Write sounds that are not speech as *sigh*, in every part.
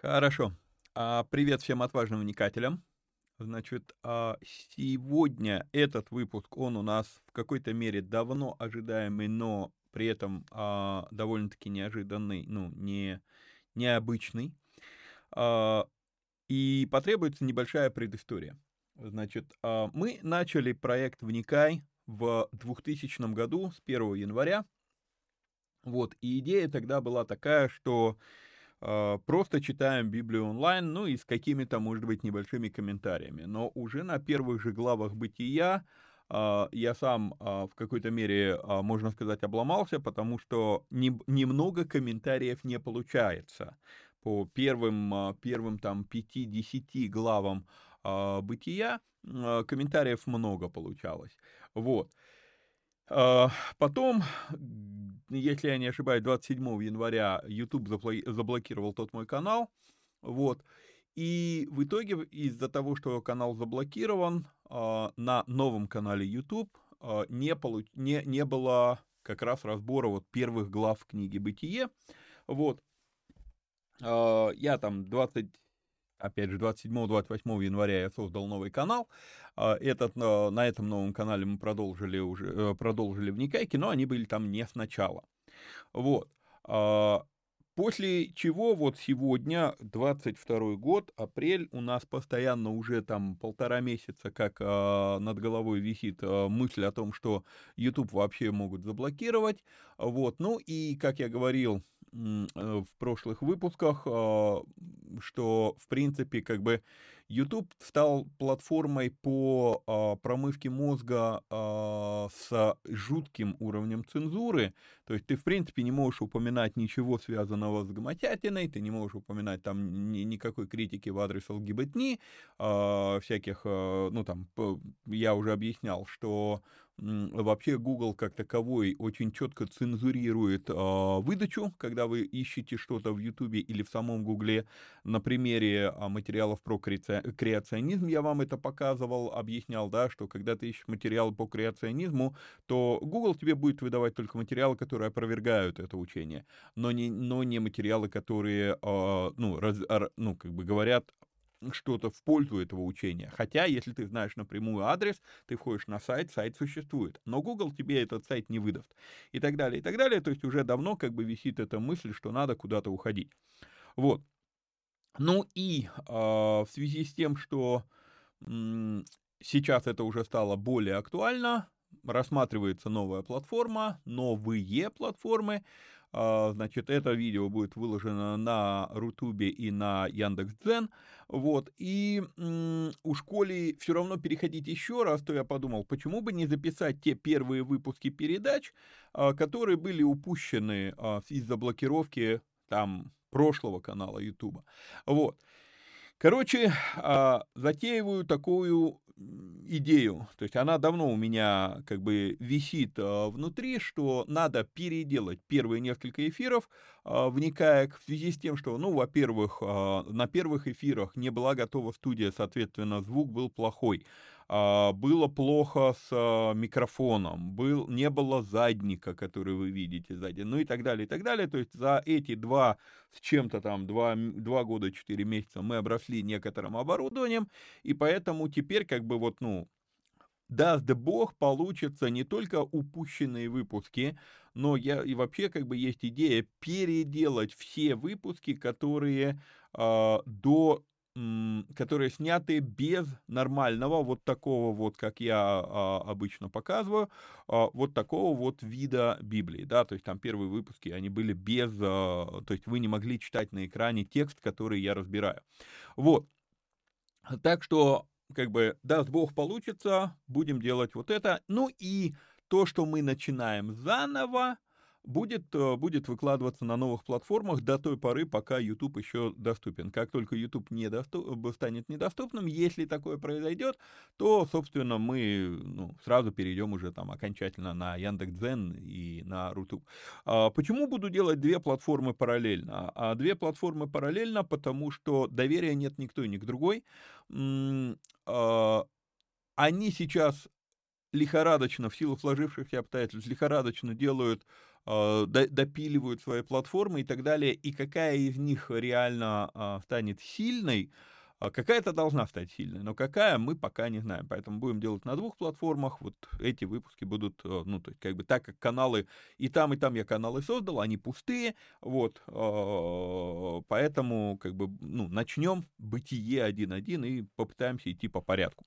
Хорошо. А, привет всем отважным вникателям. Значит, а, сегодня этот выпуск, он у нас в какой-то мере давно ожидаемый, но при этом а, довольно-таки неожиданный, ну, не, необычный. И потребуется небольшая предыстория. Значит, мы начали проект «Вникай» в 2000 году, с 1 января. Вот, и идея тогда была такая, что а, просто читаем Библию онлайн, ну и с какими-то, может быть, небольшими комментариями. Но уже на первых же главах бытия а, я сам а, в какой-то мере, можно сказать, обломался, потому что немного комментариев не получается. По первым, первым там 5-10 главам бытия комментариев много получалось. Вот. Потом если я не ошибаюсь, 27 января YouTube заблокировал тот мой канал, вот, и в итоге из-за того, что канал заблокирован, а, на новом канале YouTube а, не, получ... не, не было как раз разбора вот первых глав книги «Бытие», вот, а, я там 20, опять же, 27-28 января я создал новый канал. Этот, на этом новом канале мы продолжили уже, э, продолжили вникайки, но они были там не сначала. Вот. После чего вот сегодня, 22 год, апрель, у нас постоянно уже там полтора месяца, как э, над головой висит э, мысль о том, что YouTube вообще могут заблокировать. Вот, ну и, как я говорил в прошлых выпусках, э, что, в принципе, как бы YouTube стал платформой по э, промывке мозга э, с жутким уровнем цензуры. То есть ты, в принципе, не можешь упоминать ничего связанного с гомотятиной, ты не можешь упоминать там ни, никакой критики в адрес ЛГБТ, э, всяких, э, ну там, я уже объяснял, что вообще Google как таковой очень четко цензурирует э, выдачу, когда вы ищете что-то в YouTube или в самом Гугле. На примере э, материалов про креационизм я вам это показывал, объяснял, да, что когда ты ищешь материалы по креационизму, то Google тебе будет выдавать только материалы, которые опровергают это учение, но не, но не материалы, которые, э, ну, раз, ну, как бы говорят что-то в пользу этого учения. Хотя, если ты знаешь напрямую адрес, ты входишь на сайт, сайт существует. Но Google тебе этот сайт не выдаст. И так далее, и так далее. То есть уже давно как бы висит эта мысль, что надо куда-то уходить. Вот. Ну и э, в связи с тем, что э, сейчас это уже стало более актуально, рассматривается новая платформа, новые платформы. А, значит, это видео будет выложено на Рутубе и на Яндекс.Дзен. Вот. И у школе все равно переходить еще раз, то я подумал, почему бы не записать те первые выпуски передач, а, которые были упущены а, из-за блокировки там прошлого канала Ютуба. Вот. Короче, затеиваю такую идею, то есть она давно у меня как бы висит а, внутри, что надо переделать первые несколько эфиров, а, вникая в связи с тем, что, ну, во-первых, а, на первых эфирах не была готова студия, соответственно, звук был плохой. А, было плохо с а, микрофоном, был, не было задника, который вы видите сзади, ну и так далее, и так далее. То есть за эти два с чем-то там, два, два года, четыре месяца мы обросли некоторым оборудованием, и поэтому теперь как бы вот, ну, даст Бог, получится не только упущенные выпуски, но я и вообще как бы есть идея переделать все выпуски, которые э, до которые сняты без нормального, вот такого вот, как я а, обычно показываю, а, вот такого вот вида Библии, да, то есть там первые выпуски, они были без, а, то есть вы не могли читать на экране текст, который я разбираю. Вот. Так что, как бы, даст Бог получится, будем делать вот это. Ну и то, что мы начинаем заново, будет, э, будет выкладываться на новых платформах до той поры, пока YouTube еще доступен. Как только YouTube не доступ, э, станет недоступным, если такое произойдет, то, собственно, мы ну, сразу перейдем уже там окончательно на Яндекс.Дзен и на Рутуб. А почему буду делать две платформы параллельно? А две платформы параллельно, потому что доверия нет никто и ни к другой. А, они сейчас лихорадочно, в силу сложившихся обстоятельств, лихорадочно делают допиливают свои платформы и так далее, и какая из них реально а, станет сильной, а какая-то должна стать сильной, но какая, мы пока не знаем. Поэтому будем делать на двух платформах. Вот эти выпуски будут, ну, то есть, как бы так как каналы, и там, и там я каналы создал, они пустые, вот, поэтому, как бы, ну, начнем бытие 1.1 и попытаемся идти по порядку.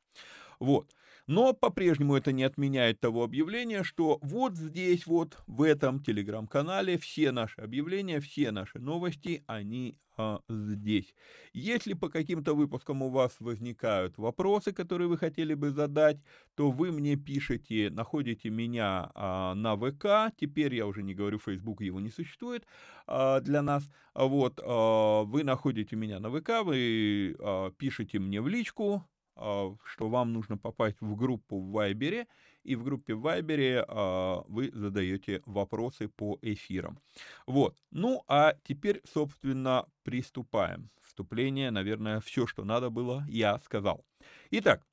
Вот. Но по-прежнему это не отменяет того объявления, что вот здесь вот, в этом телеграм-канале, все наши объявления, все наши новости, они а, здесь. Если по каким-то выпускам у вас возникают вопросы, которые вы хотели бы задать, то вы мне пишете, находите меня а, на ВК, теперь я уже не говорю Facebook, его не существует а, для нас, вот, а, вы находите меня на ВК, вы а, пишете мне в личку, а, что вам нужно попасть в группу в Вайбере, и в группе в Вайбере а, вы задаете вопросы по эфирам. Вот. Ну, а теперь, собственно, приступаем. Вступление, наверное, все, что надо было, я сказал. Итак,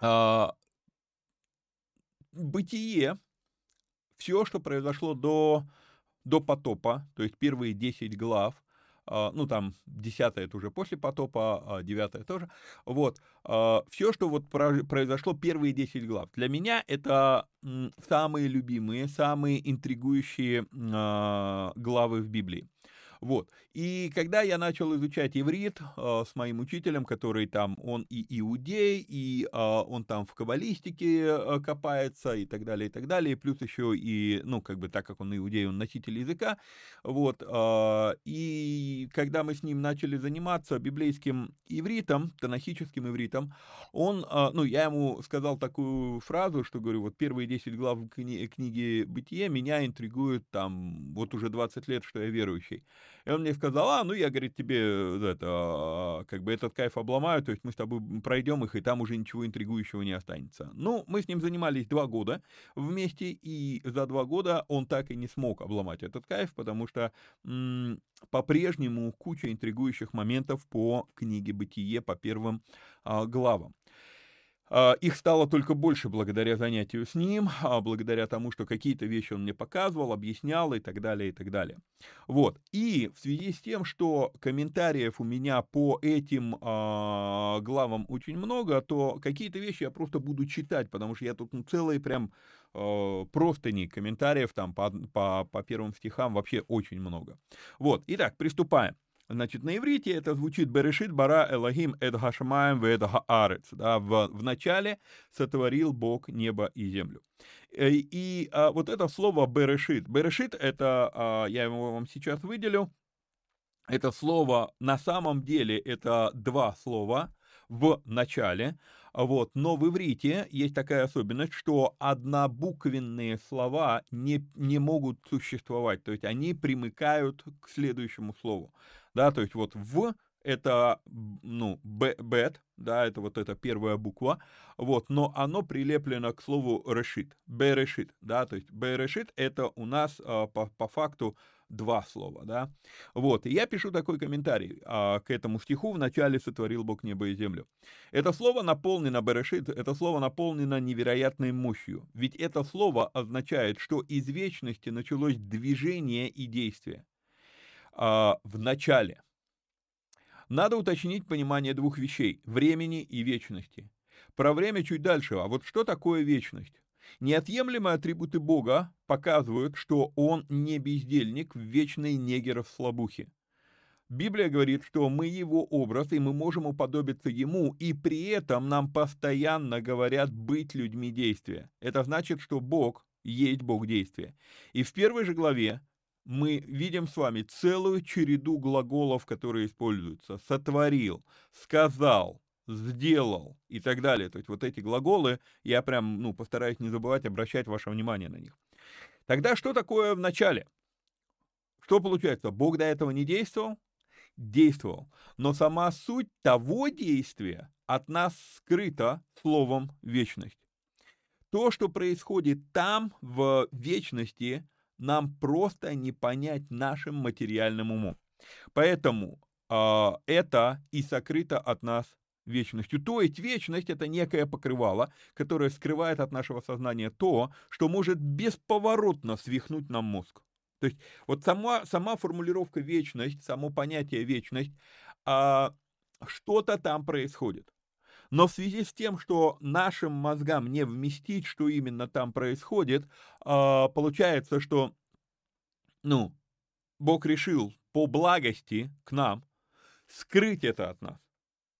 а, бытие, все, что произошло до, до потопа, то есть первые 10 глав, а, ну там десятое это уже после потопа, а девятое тоже, вот, а, все, что вот произошло первые 10 глав, для меня это самые любимые, самые интригующие главы в Библии. Вот. И когда я начал изучать иврит э, с моим учителем, который там, он и иудей, и э, он там в каббалистике э, копается, и так далее, и так далее, плюс еще и, ну, как бы так как он иудей, он носитель языка, вот. Э, и когда мы с ним начали заниматься библейским ивритом, танахическим ивритом, он, э, ну, я ему сказал такую фразу, что, говорю, вот первые 10 глав кни- книги «Бытие» меня интригуют там, вот уже 20 лет, что я верующий. И он мне сказал, а, ну я, говорит, тебе э, это, а, как бы этот кайф обломаю, то есть мы с тобой пройдем их, и там уже ничего интригующего не останется. Ну, мы с ним занимались два года вместе, и за два года он так и не смог обломать этот кайф, потому что м- по-прежнему куча интригующих моментов по книге «Бытие», по первым а, главам. А, их стало только больше благодаря занятию с ним, а, благодаря тому, что какие-то вещи он мне показывал, объяснял и так далее, и так далее. Вот. И в связи с тем, что комментариев у меня по этим э, главам очень много, то какие-то вещи я просто буду читать, потому что я тут ну, целые прям э, простыни комментариев там по, по, по первым стихам вообще очень много. Вот. Итак, приступаем. Значит, на иврите это звучит «Берешит бара Элохим эд хашмаем вед хаарец». Да, в, в начале сотворил Бог небо и землю. Э, и, и а, вот это слово «берешит». «Берешит» — это, а, я его вам сейчас выделю, это слово на самом деле это два слова в начале, вот. Но в иврите есть такая особенность, что однобуквенные слова не, не могут существовать, то есть они примыкают к следующему слову да, то есть вот в это, ну, бет, да, это вот эта первая буква, вот, но оно прилеплено к слову решит, берешит, да, то есть берешит это у нас а, по, по факту два слова, да, вот, и я пишу такой комментарий а, к этому стиху, в начале сотворил Бог небо и землю. Это слово наполнено, берешит, это слово наполнено невероятной мощью, ведь это слово означает, что из вечности началось движение и действие а, в начале. Надо уточнить понимание двух вещей – времени и вечности. Про время чуть дальше, а вот что такое вечность? Неотъемлемые атрибуты Бога показывают, что Он не бездельник в вечной негеров слабухе. Библия говорит, что мы Его образ, и мы можем уподобиться Ему, и при этом нам постоянно говорят быть людьми действия. Это значит, что Бог есть Бог действия. И в первой же главе мы видим с вами целую череду глаголов, которые используются. Сотворил, сказал, сделал и так далее. То есть вот эти глаголы, я прям, ну, постараюсь не забывать обращать ваше внимание на них. Тогда что такое в начале? Что получается? Бог до этого не действовал? Действовал. Но сама суть того действия от нас скрыта словом вечность. То, что происходит там, в вечности, нам просто не понять нашим материальным умом. Поэтому э, это и сокрыто от нас вечностью. То есть вечность это некое покрывало, которое скрывает от нашего сознания то, что может бесповоротно свихнуть нам мозг. То есть вот сама, сама формулировка вечность, само понятие вечность, а, что-то там происходит. Но в связи с тем, что нашим мозгам не вместить, что именно там происходит, а, получается, что, ну, Бог решил по благости к нам скрыть это от нас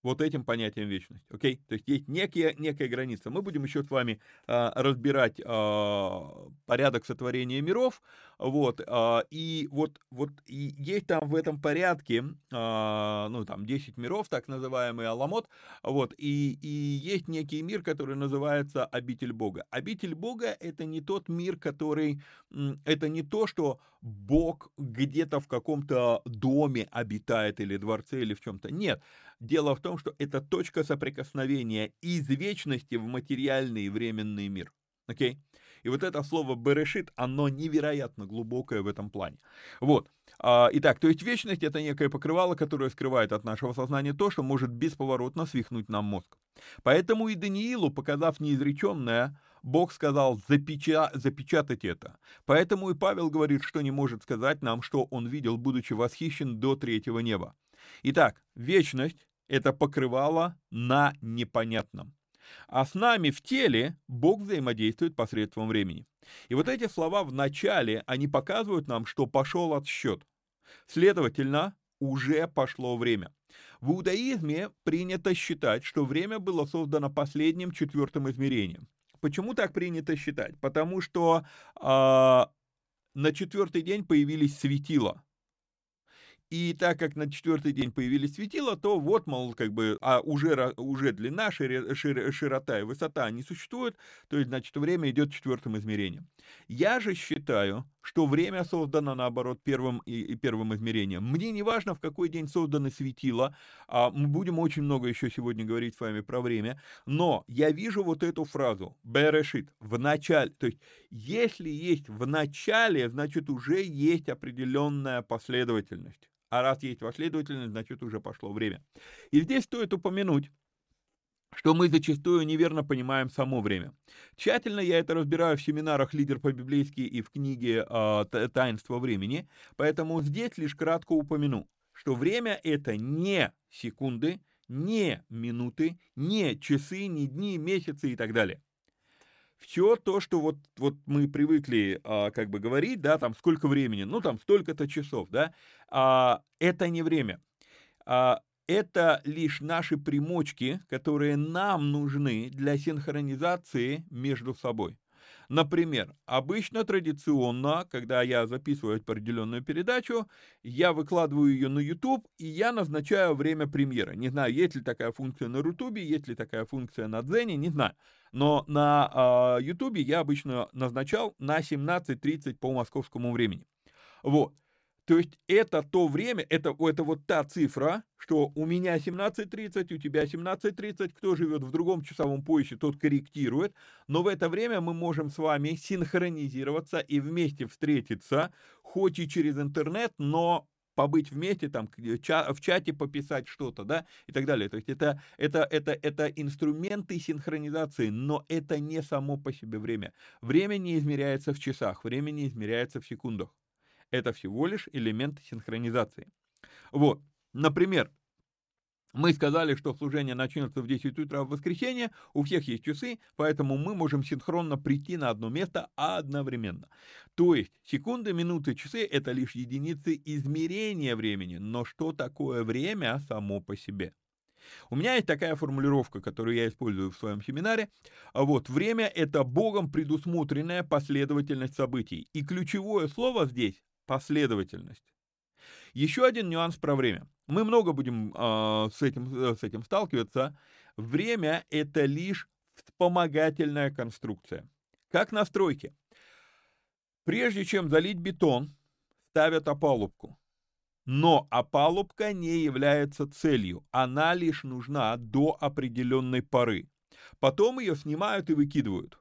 вот этим понятием вечность. Окей? То есть есть некие, некая граница. Мы будем еще с вами э, разбирать э, порядок сотворения миров. Вот, э, и вот, вот и есть там в этом порядке, э, ну там 10 миров, так называемый Аламот, вот, и, и есть некий мир, который называется обитель Бога. Обитель Бога это не тот мир, который, это не то, что Бог где-то в каком-то доме обитает или дворце или в чем-то. Нет. Дело в том, что это точка соприкосновения из вечности в материальный и временный мир. Окей? Okay? И вот это слово «берешит», оно невероятно глубокое в этом плане. Вот. А, итак, то есть вечность — это некое покрывало, которое скрывает от нашего сознания то, что может бесповоротно свихнуть нам мозг. Поэтому и Даниилу, показав неизреченное, Бог сказал запеча... запечатать это. Поэтому и Павел говорит, что не может сказать нам, что он видел, будучи восхищен до третьего неба. Итак, вечность это покрывало на непонятном. А с нами в теле Бог взаимодействует посредством времени. И вот эти слова в начале, они показывают нам, что пошел отсчет. Следовательно, уже пошло время. В иудаизме принято считать, что время было создано последним четвертым измерением. Почему так принято считать? Потому что э, на четвертый день появились светила. И так как на четвертый день появились светила, то вот, мол, как бы, а уже, уже длина, шире, широта и высота не существуют, то есть, значит, время идет четвертым измерением. Я же считаю, что время создано, наоборот, первым и, и первым измерением. Мне не важно, в какой день созданы светила, а мы будем очень много еще сегодня говорить с вами про время, но я вижу вот эту фразу «берешит» в начале, то есть, если есть в начале, значит, уже есть определенная последовательность. А раз есть последовательность, значит уже пошло время. И здесь стоит упомянуть, что мы зачастую неверно понимаем само время. Тщательно я это разбираю в семинарах «Лидер по-библейски» и в книге э, «Таинство времени», поэтому здесь лишь кратко упомяну, что время — это не секунды, не минуты, не часы, не дни, месяцы и так далее. Все то, что вот, вот мы привыкли а, как бы говорить, да, там сколько времени, ну там столько-то часов, да, а, это не время. А, это лишь наши примочки, которые нам нужны для синхронизации между собой. Например, обычно традиционно, когда я записываю определенную передачу, я выкладываю ее на YouTube, и я назначаю время премьеры. Не знаю, есть ли такая функция на Рутубе, есть ли такая функция на Дзене, не знаю. Но на э, YouTube я обычно назначал на 17.30 по московскому времени. Вот. То есть это то время, это, это вот та цифра, что у меня 17.30, у тебя 17.30, кто живет в другом часовом поясе, тот корректирует, но в это время мы можем с вами синхронизироваться и вместе встретиться, хоть и через интернет, но побыть вместе, там, в чате пописать что-то, да, и так далее. То есть это, это, это, это инструменты синхронизации, но это не само по себе время. Время не измеряется в часах, время не измеряется в секундах. Это всего лишь элемент синхронизации. Вот, например, мы сказали, что служение начнется в 10 утра в воскресенье, у всех есть часы, поэтому мы можем синхронно прийти на одно место одновременно. То есть секунды, минуты, часы – это лишь единицы измерения времени, но что такое время само по себе? У меня есть такая формулировка, которую я использую в своем семинаре. Вот, время – это Богом предусмотренная последовательность событий. И ключевое слово здесь последовательность. Еще один нюанс про время. Мы много будем э, с, этим, э, с этим сталкиваться. Время – это лишь вспомогательная конструкция. Как на стройке. Прежде чем залить бетон, ставят опалубку. Но опалубка не является целью, она лишь нужна до определенной поры. Потом ее снимают и выкидывают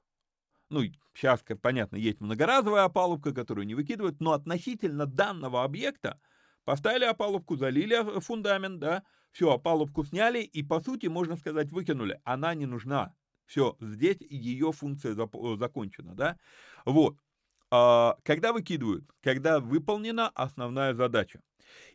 ну, сейчас, понятно, есть многоразовая опалубка, которую не выкидывают, но относительно данного объекта поставили опалубку, залили фундамент, да, все, опалубку сняли и, по сути, можно сказать, выкинули. Она не нужна. Все, здесь ее функция закончена, да. Вот. А, когда выкидывают? Когда выполнена основная задача.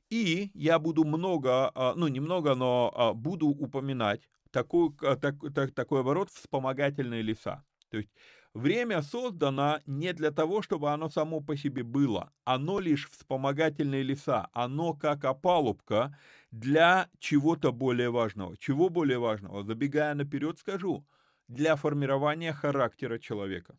И я буду много, а, ну, немного, но а, буду упоминать такой, так, так, такой оборот вспомогательные леса. То есть Время создано не для того, чтобы оно само по себе было. Оно лишь вспомогательные леса. Оно как опалубка для чего-то более важного. Чего более важного? Забегая наперед, скажу. Для формирования характера человека.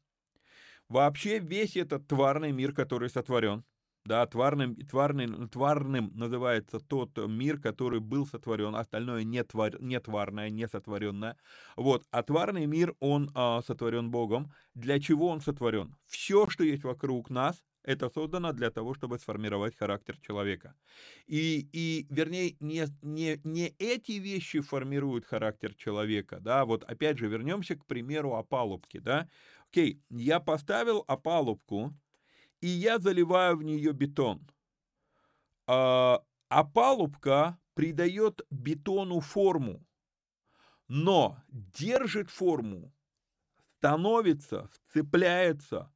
Вообще весь этот тварный мир, который сотворен, да, тварным, тварным, тварным называется тот мир, который был сотворен, остальное не, твар, не тварное, не сотворенное. Вот, а тварный мир, он а, сотворен Богом. Для чего он сотворен? Все, что есть вокруг нас, это создано для того, чтобы сформировать характер человека. И, и вернее, не, не, не эти вещи формируют характер человека, да, вот опять же вернемся к примеру опалубки, да. Окей, я поставил опалубку, и я заливаю в нее бетон. А, а палубка придает бетону форму, но держит форму, становится, цепляется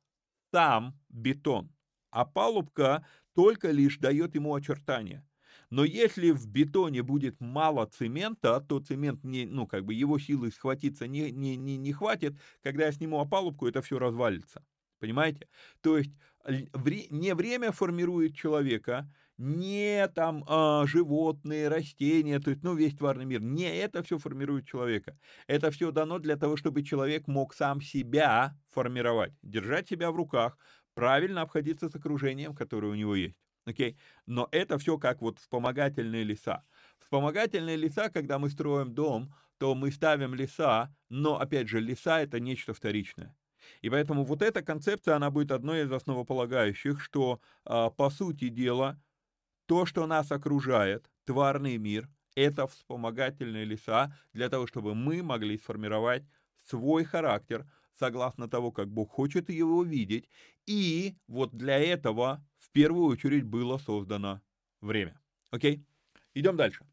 сам бетон, а палубка только лишь дает ему очертания. Но если в бетоне будет мало цемента, то цемент не, ну, как бы его силы схватиться не, не, не, не хватит. Когда я сниму опалубку, это все развалится. Понимаете? То есть не время формирует человека, не там а, животные, растения, то есть, ну, весь тварный мир. Не это все формирует человека. Это все дано для того, чтобы человек мог сам себя формировать, держать себя в руках, правильно обходиться с окружением, которое у него есть. Окей? Но это все как вот вспомогательные леса. Вспомогательные леса, когда мы строим дом, то мы ставим леса, но, опять же, леса — это нечто вторичное. И поэтому вот эта концепция, она будет одной из основополагающих, что, а, по сути дела, то, что нас окружает, тварный мир, это вспомогательные леса для того, чтобы мы могли сформировать свой характер, согласно того, как Бог хочет его видеть. И вот для этого в первую очередь было создано время. Окей? Идем дальше.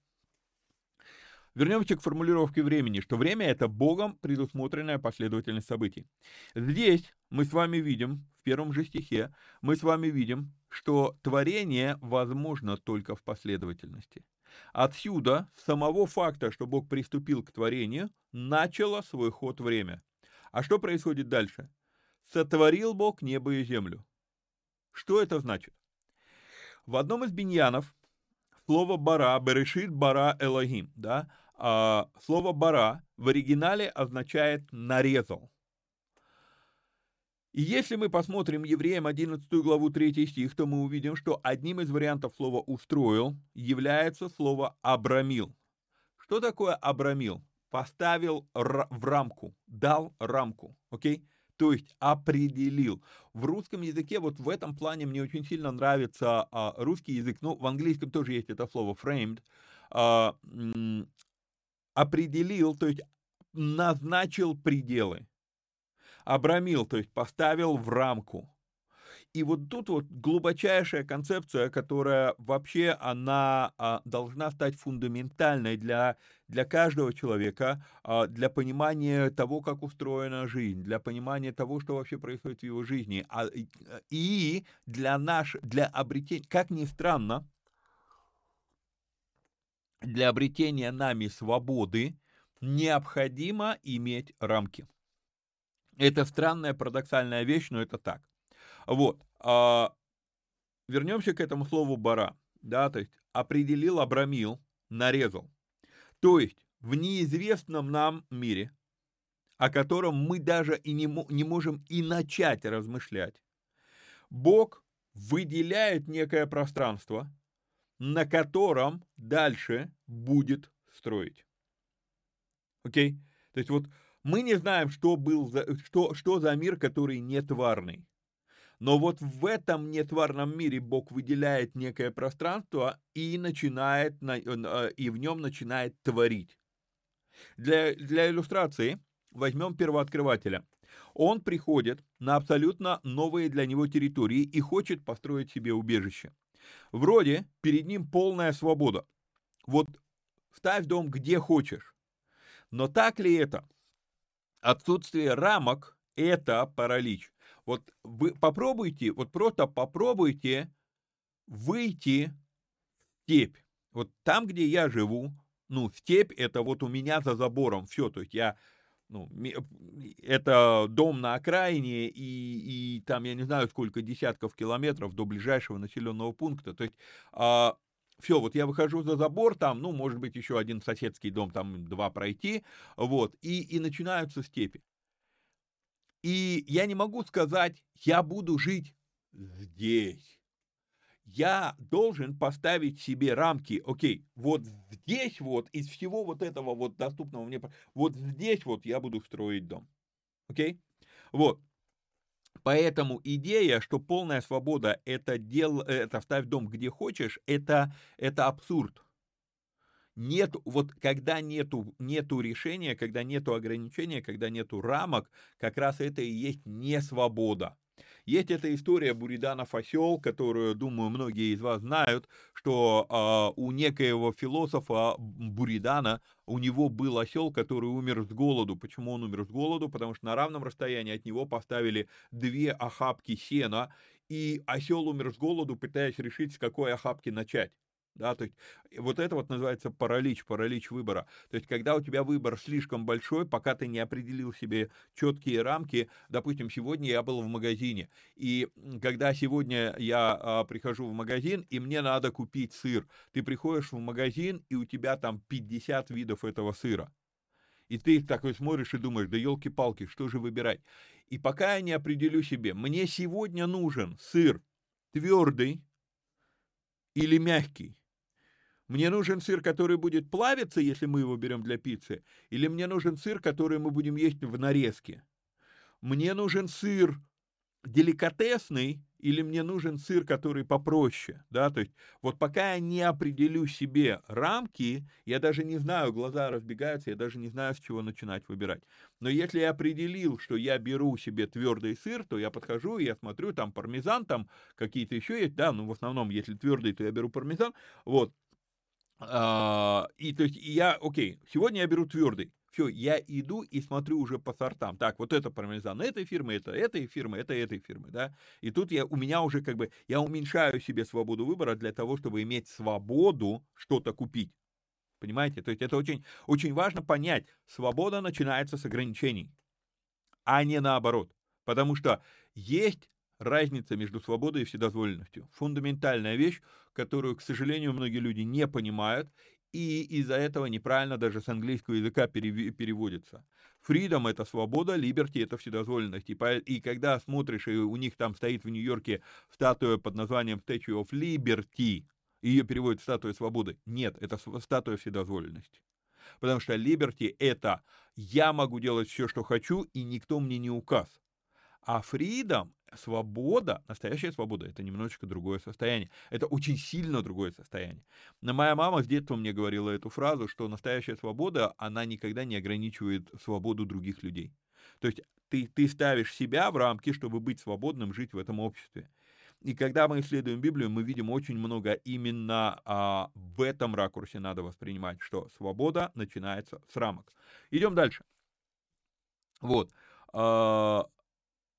Вернемся к формулировке времени, что время — это Богом предусмотренная последовательность событий. Здесь мы с вами видим, в первом же стихе, мы с вами видим, что творение возможно только в последовательности. Отсюда, с самого факта, что Бог приступил к творению, начало свой ход время. А что происходит дальше? Сотворил Бог небо и землю. Что это значит? В одном из биньянов слово «бара», «берешит бара Элохим», да, а, слово «бара» в оригинале означает «нарезал». И если мы посмотрим Евреям 11 главу 3 стих, то мы увидим, что одним из вариантов слова «устроил» является слово «абрамил». Что такое «абрамил»? Поставил в рамку, дал рамку, окей? Okay? То есть определил. В русском языке вот в этом плане мне очень сильно нравится а, русский язык, ну, в английском тоже есть это слово framed, а, определил, то есть назначил пределы обрамил, то есть поставил в рамку. И вот тут вот глубочайшая концепция, которая вообще она а, должна стать фундаментальной для, для каждого человека, а, для понимания того, как устроена жизнь, для понимания того, что вообще происходит в его жизни, а, и для наш, для обретения, как ни странно, для обретения нами свободы необходимо иметь рамки. Это странная парадоксальная вещь, но это так. Вот. А, вернемся к этому слову бара. Да, то есть определил, обрамил, нарезал. То есть в неизвестном нам мире, о котором мы даже и не, не можем и начать размышлять, Бог выделяет некое пространство, на котором дальше будет строить. Окей? То есть вот мы не знаем, что, был за, что, что за мир, который нетварный. Но вот в этом нетварном мире Бог выделяет некое пространство и начинает, э, и в нем начинает творить. Для, для иллюстрации возьмем первооткрывателя. Он приходит на абсолютно новые для него территории и хочет построить себе убежище. Вроде перед ним полная свобода. Вот ставь дом где хочешь. Но так ли это? отсутствие рамок – это паралич. Вот вы попробуйте, вот просто попробуйте выйти в степь. Вот там, где я живу, ну, степь – это вот у меня за забором все, то есть я ну, это дом на окраине, и, и там, я не знаю, сколько десятков километров до ближайшего населенного пункта. То есть а, все, вот я выхожу за забор, там, ну, может быть, еще один соседский дом, там два пройти, вот, и, и начинаются степи. И я не могу сказать, я буду жить здесь. Я должен поставить себе рамки, окей, вот здесь вот, из всего вот этого вот доступного мне, вот здесь вот я буду строить дом, окей? Вот, Поэтому идея, что полная свобода это дел, это вставь дом где хочешь, это, это абсурд. Нет, вот когда нету, нету решения, когда нету ограничения, когда нету рамок, как раз это и есть не свобода. Есть эта история Буриданов осел, которую, думаю, многие из вас знают, что э, у некоего философа Буридана у него был осел, который умер с голоду. Почему он умер с голоду? Потому что на равном расстоянии от него поставили две охапки сена, и осел умер с голоду, пытаясь решить, с какой охапки начать. Да, то есть вот это вот называется паралич, паралич выбора. То есть когда у тебя выбор слишком большой, пока ты не определил себе четкие рамки, допустим, сегодня я был в магазине, и когда сегодня я а, прихожу в магазин, и мне надо купить сыр, ты приходишь в магазин, и у тебя там 50 видов этого сыра. И ты такой смотришь и думаешь, да елки-палки, что же выбирать? И пока я не определю себе, мне сегодня нужен сыр твердый или мягкий, мне нужен сыр, который будет плавиться, если мы его берем для пиццы, или мне нужен сыр, который мы будем есть в нарезке? Мне нужен сыр деликатесный, или мне нужен сыр, который попроще, да, то есть вот пока я не определю себе рамки, я даже не знаю, глаза разбегаются, я даже не знаю, с чего начинать выбирать. Но если я определил, что я беру себе твердый сыр, то я подхожу и я смотрю, там пармезан, там какие-то еще есть, да, ну в основном, если твердый, то я беру пармезан, вот, А, и то есть я, окей, сегодня я беру твердый. Все, я иду и смотрю уже по сортам. Так, вот это пармезан этой фирмы, это этой фирмы, это этой фирмы, да. И тут я, у меня уже как бы, я уменьшаю себе свободу выбора для того, чтобы иметь свободу что-то купить. Понимаете? То есть это очень, очень важно понять. Свобода начинается с ограничений, а не наоборот. Потому что есть разница между свободой и вседозволенностью. Фундаментальная вещь, которую, к сожалению, многие люди не понимают, и из-за этого неправильно даже с английского языка переводится. Freedom — это свобода, liberty — это вседозволенность. И, и когда смотришь, и у них там стоит в Нью-Йорке статуя под названием Statue of Liberty, ее переводят статуя свободы. Нет, это статуя вседозволенности. Потому что liberty — это я могу делать все, что хочу, и никто мне не указ. А freedom, свобода, настоящая свобода, это немножечко другое состояние. Это очень сильно другое состояние. Но моя мама с детства мне говорила эту фразу, что настоящая свобода, она никогда не ограничивает свободу других людей. То есть ты, ты ставишь себя в рамки, чтобы быть свободным, жить в этом обществе. И когда мы исследуем Библию, мы видим очень много именно а, в этом ракурсе надо воспринимать, что свобода начинается с рамок. Идем дальше. Вот. А,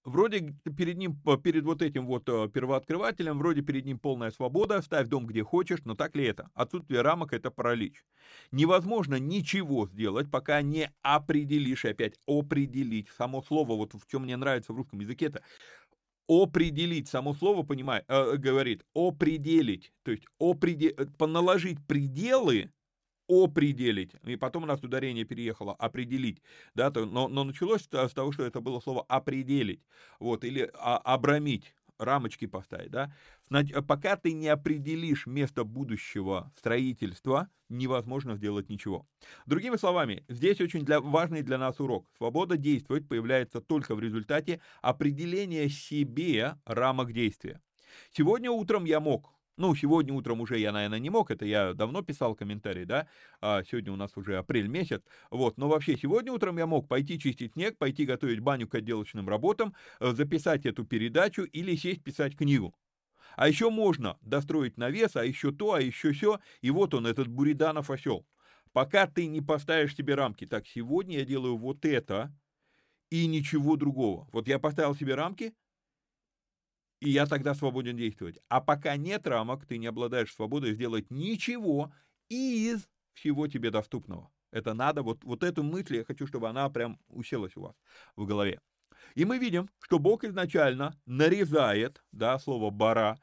Вроде перед ним, перед вот этим вот э, первооткрывателем, вроде перед ним полная свобода, ставь дом где хочешь, но так ли это? Отсутствие рамок – это паралич. Невозможно ничего сделать, пока не определишь, опять определить. Само слово, вот в чем мне нравится в русском языке, это определить, само слово понимает, э, говорит, определить, то есть определ, э, наложить пределы определить, и потом у нас ударение переехало, определить, да, то, но, но началось с того, что это было слово определить, вот, или а, обрамить, рамочки поставить, да, пока ты не определишь место будущего строительства, невозможно сделать ничего. Другими словами, здесь очень для, важный для нас урок. Свобода действовать появляется только в результате определения себе рамок действия. Сегодня утром я мог ну, сегодня утром уже я, наверное, не мог, это я давно писал комментарий, да, а сегодня у нас уже апрель месяц, вот, но вообще сегодня утром я мог пойти чистить снег, пойти готовить баню к отделочным работам, э, записать эту передачу или сесть писать книгу. А еще можно достроить навес, а еще то, а еще все, и вот он, этот Буриданов осел. Пока ты не поставишь себе рамки, так, сегодня я делаю вот это и ничего другого. Вот я поставил себе рамки, и я тогда свободен действовать. А пока нет рамок, ты не обладаешь свободой сделать ничего из всего тебе доступного. Это надо, вот, вот эту мысль, я хочу, чтобы она прям уселась у вас в голове. И мы видим, что Бог изначально нарезает, да, слово «бара»,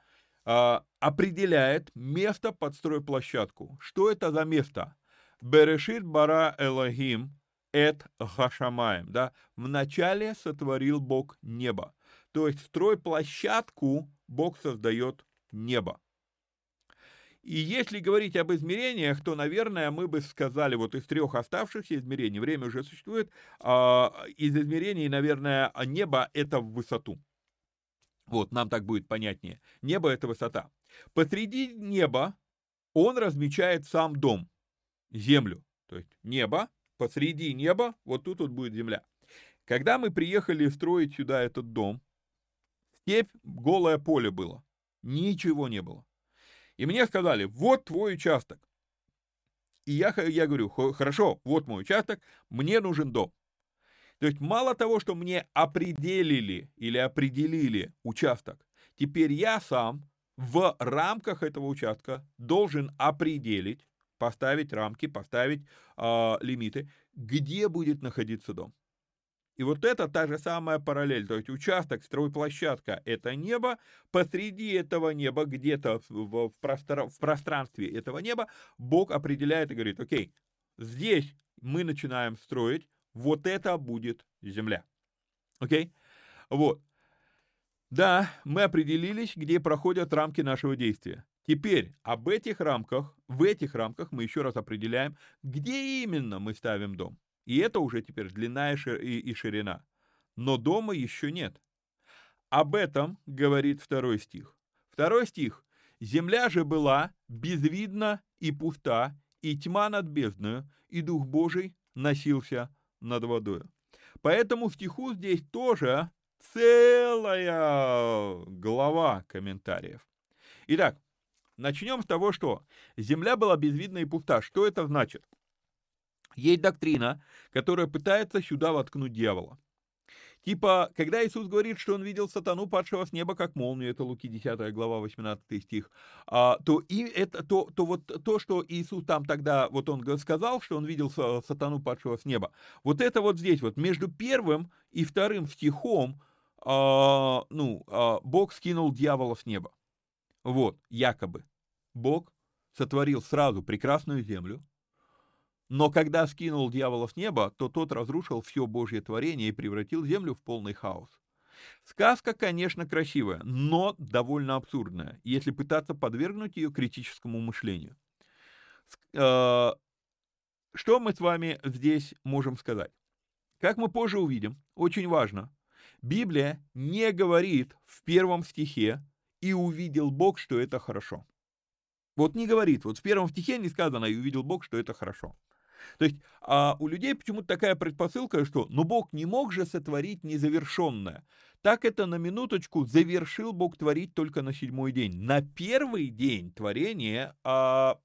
э, определяет место под стройплощадку. Что это за место? Берешит бара Элохим эт хашамаем, да, вначале сотворил Бог небо. То есть стройплощадку Бог создает небо. И если говорить об измерениях, то, наверное, мы бы сказали, вот из трех оставшихся измерений, время уже существует, а, из измерений, наверное, небо — это в высоту. Вот, нам так будет понятнее. Небо — это высота. Посреди неба он размечает сам дом, землю. То есть небо, посреди неба, вот тут вот будет земля. Когда мы приехали строить сюда этот дом, степь, голое поле было. Ничего не было. И мне сказали, вот твой участок. И я, я говорю, хорошо, вот мой участок, мне нужен дом. То есть мало того, что мне определили или определили участок, теперь я сам в рамках этого участка должен определить, поставить рамки, поставить э, лимиты, где будет находиться дом. И вот это та же самая параллель, то есть участок, стройплощадка – это небо, посреди этого неба, где-то в, простор, в пространстве этого неба, Бог определяет и говорит, окей, здесь мы начинаем строить, вот это будет земля. Окей? Вот. Да, мы определились, где проходят рамки нашего действия. Теперь об этих рамках, в этих рамках мы еще раз определяем, где именно мы ставим дом. И это уже теперь длина и ширина. Но дома еще нет. Об этом говорит второй стих. Второй стих. «Земля же была безвидна и пуста, и тьма над бездною, и Дух Божий носился над водою». Поэтому стиху здесь тоже целая глава комментариев. Итак, начнем с того, что земля была безвидна и пуста. Что это значит? Есть доктрина, которая пытается сюда воткнуть дьявола. Типа, когда Иисус говорит, что он видел сатану, падшего с неба, как молнию, это Луки 10 глава, 18 стих, а, то, и это, то, то вот то, что Иисус там тогда, вот он сказал, что он видел сатану, падшего с неба, вот это вот здесь, вот между первым и вторым стихом, а, ну, а, Бог скинул дьявола с неба. Вот, якобы. Бог сотворил сразу прекрасную землю, но когда скинул дьявола с неба, то тот разрушил все Божье творение и превратил землю в полный хаос. Сказка, конечно, красивая, но довольно абсурдная, если пытаться подвергнуть ее критическому мышлению. Э, что мы с вами здесь можем сказать? Как мы позже увидим, очень важно, Библия не говорит в первом стихе «и увидел Бог, что это хорошо». Вот не говорит, вот в первом стихе не сказано «и увидел Бог, что это хорошо». То есть а у людей почему-то такая предпосылка, что ну Бог не мог же сотворить незавершенное. Так это на минуточку завершил Бог творить только на седьмой день. На первый день творения а,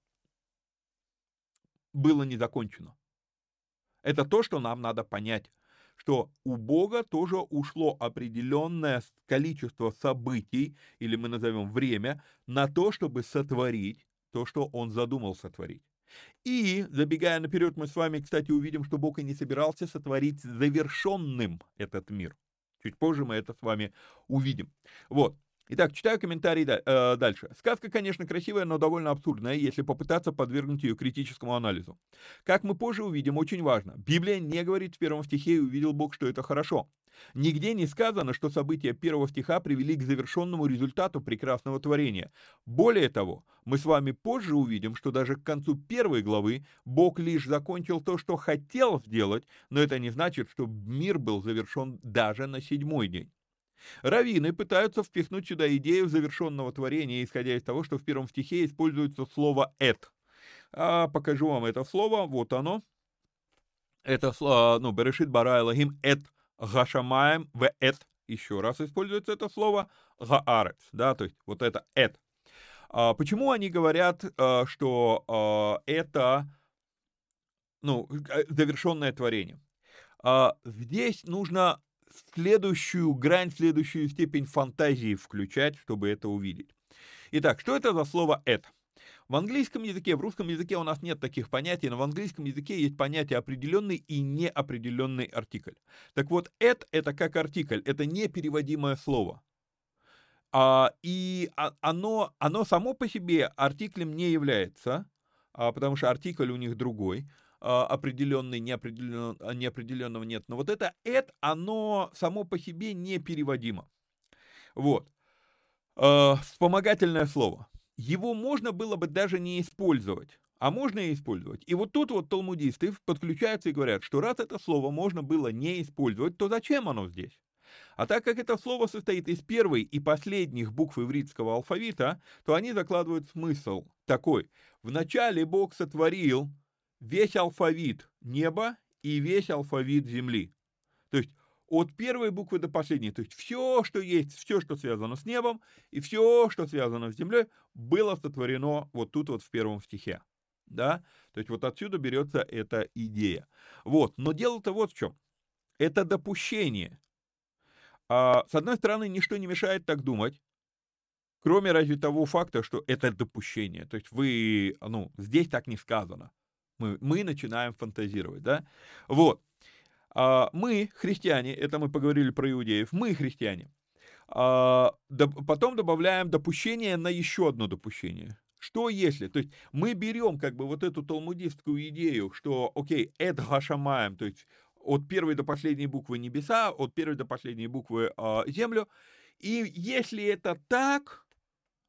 было не закончено. Это то, что нам надо понять что у Бога тоже ушло определенное количество событий, или мы назовем время, на то, чтобы сотворить то, что Он задумал сотворить. И, забегая наперед, мы с вами, кстати, увидим, что Бог и не собирался сотворить завершенным этот мир. Чуть позже мы это с вами увидим. Вот. Итак, читаю комментарий э, дальше. Сказка, конечно, красивая, но довольно абсурдная, если попытаться подвергнуть ее критическому анализу. Как мы позже увидим, очень важно. Библия не говорит в первом стихе «и увидел Бог, что это хорошо». Нигде не сказано, что события первого стиха привели к завершенному результату прекрасного творения. Более того, мы с вами позже увидим, что даже к концу первой главы Бог лишь закончил то, что хотел сделать, но это не значит, что мир был завершен даже на седьмой день. Равины пытаются впихнуть сюда идею завершенного творения, исходя из того, что в первом стихе используется слово «эт». А, покажу вам это слово, вот оно. Это слово, ну, Берешит бара Элохим эт гашамаем в эт. Еще раз используется это слово гаарец, да, то есть вот это эт. А, почему они говорят, а, что а, это, ну, э, завершенное творение? А, здесь нужно следующую грань, следующую степень фантазии включать, чтобы это увидеть. Итак, что это за слово «это»? В английском языке, в русском языке у нас нет таких понятий, но в английском языке есть понятие определенный и неопределенный артикль. Так вот, «эт» — это как артикль, это непереводимое слово. А, и оно, оно само по себе артиклем не является, а, потому что артикль у них другой. А, определенный, неопределенного, а, неопределенного нет. Но вот это «эт», оно само по себе непереводимо. Вот. А, вспомогательное слово. Его можно было бы даже не использовать, а можно и использовать. И вот тут вот талмудисты подключаются и говорят, что раз это слово можно было не использовать, то зачем оно здесь? А так как это слово состоит из первой и последних букв ивритского алфавита, то они закладывают смысл такой. Вначале Бог сотворил весь алфавит неба и весь алфавит земли. То есть от первой буквы до последней. То есть все, что есть, все, что связано с небом, и все, что связано с землей, было сотворено вот тут вот в первом стихе. Да? То есть вот отсюда берется эта идея. Вот. Но дело-то вот в чем. Это допущение. А, с одной стороны, ничто не мешает так думать, кроме разве того факта, что это допущение. То есть вы, ну, здесь так не сказано. Мы, мы начинаем фантазировать, да? Вот. А, мы, христиане, это мы поговорили про иудеев, мы, христиане, а, потом добавляем допущение на еще одно допущение. Что если? То есть мы берем как бы вот эту талмудистскую идею, что, окей, это гашамаем, то есть от первой до последней буквы небеса, от первой до последней буквы э, землю. И если это так,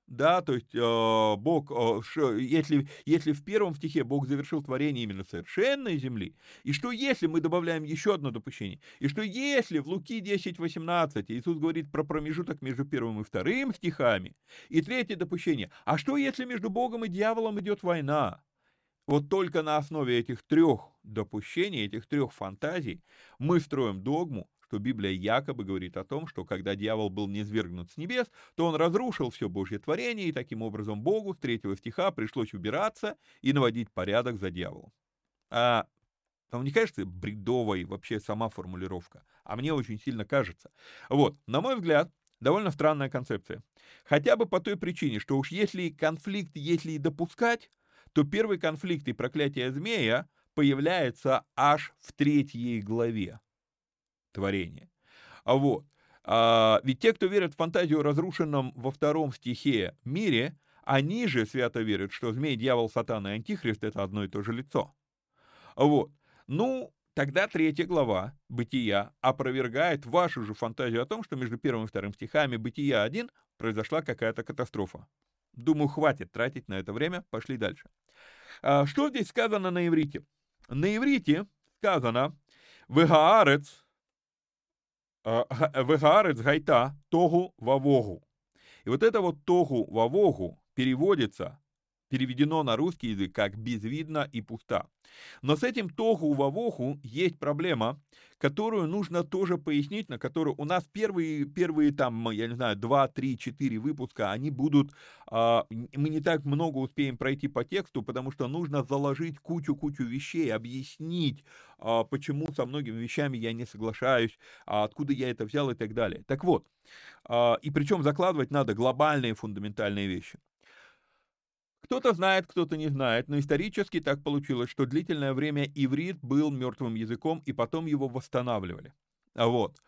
да, то есть э, Бог, э, если, если в первом стихе Бог завершил творение именно совершенной земли, и что если мы добавляем еще одно допущение, и что если в Луки 10.18 Иисус говорит про промежуток между первым и вторым стихами, и третье допущение, а что если между Богом и дьяволом идет война? Вот только на основе этих трех допущений, этих трех фантазий мы строим догму, что Библия якобы говорит о том, что когда дьявол был низвергнут с небес, то он разрушил все Божье творение, и таким образом Богу с третьего стиха пришлось убираться и наводить порядок за дьяволом. А вам не кажется бредовой вообще сама формулировка? А мне очень сильно кажется. Вот, на мой взгляд, довольно странная концепция. Хотя бы по той причине, что уж если конфликт, если и допускать, то первый конфликт и проклятие змея появляется аж в третьей главе творения. А вот, а, ведь те, кто верят в фантазию разрушенном во втором стихе мире, они же свято верят, что змей, дьявол, сатана и антихрист — это одно и то же лицо. Вот. Ну, тогда третья глава «Бытия» опровергает вашу же фантазию о том, что между первым и вторым стихами «Бытия 1» произошла какая-то катастрофа. Думаю, хватит тратить на это время, пошли дальше. А, что здесь сказано на иврите? На иврите сказано «Вегаарец», «Вегаарец гайта тогу вавогу». И вот это вот тогу вавогу переводится переведено на русский язык как «безвидно и пусто». Но с этим тогу-вавоху есть проблема, которую нужно тоже пояснить, на которую у нас первые, первые там, я не знаю, 2, 3, 4 выпуска, они будут, э, мы не так много успеем пройти по тексту, потому что нужно заложить кучу-кучу вещей, объяснить, э, почему со многими вещами я не соглашаюсь, а откуда я это взял и так далее. Так вот, э, и причем закладывать надо глобальные фундаментальные вещи. Кто-то знает, кто-то не знает, но исторически так получилось, что длительное время иврит был мертвым языком, и потом его восстанавливали. А вот.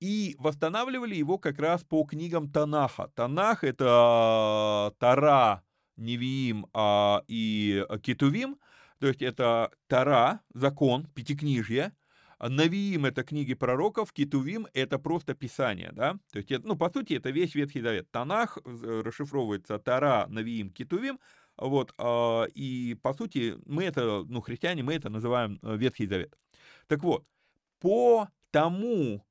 И восстанавливали его как раз по книгам Танаха. Танах — это Тара, Невиим а, и Китувим, то есть это Тара, закон, пятикнижье, Навиим — это книги пророков, Китувим — это просто писание, да, то есть, это, ну, по сути, это весь Ветхий Завет. Танах э, расшифровывается Тара, Навиим, Китувим — вот, а, и по сути мы это, ну, христиане, мы это называем э, Ветхий Завет. Так вот, по тому,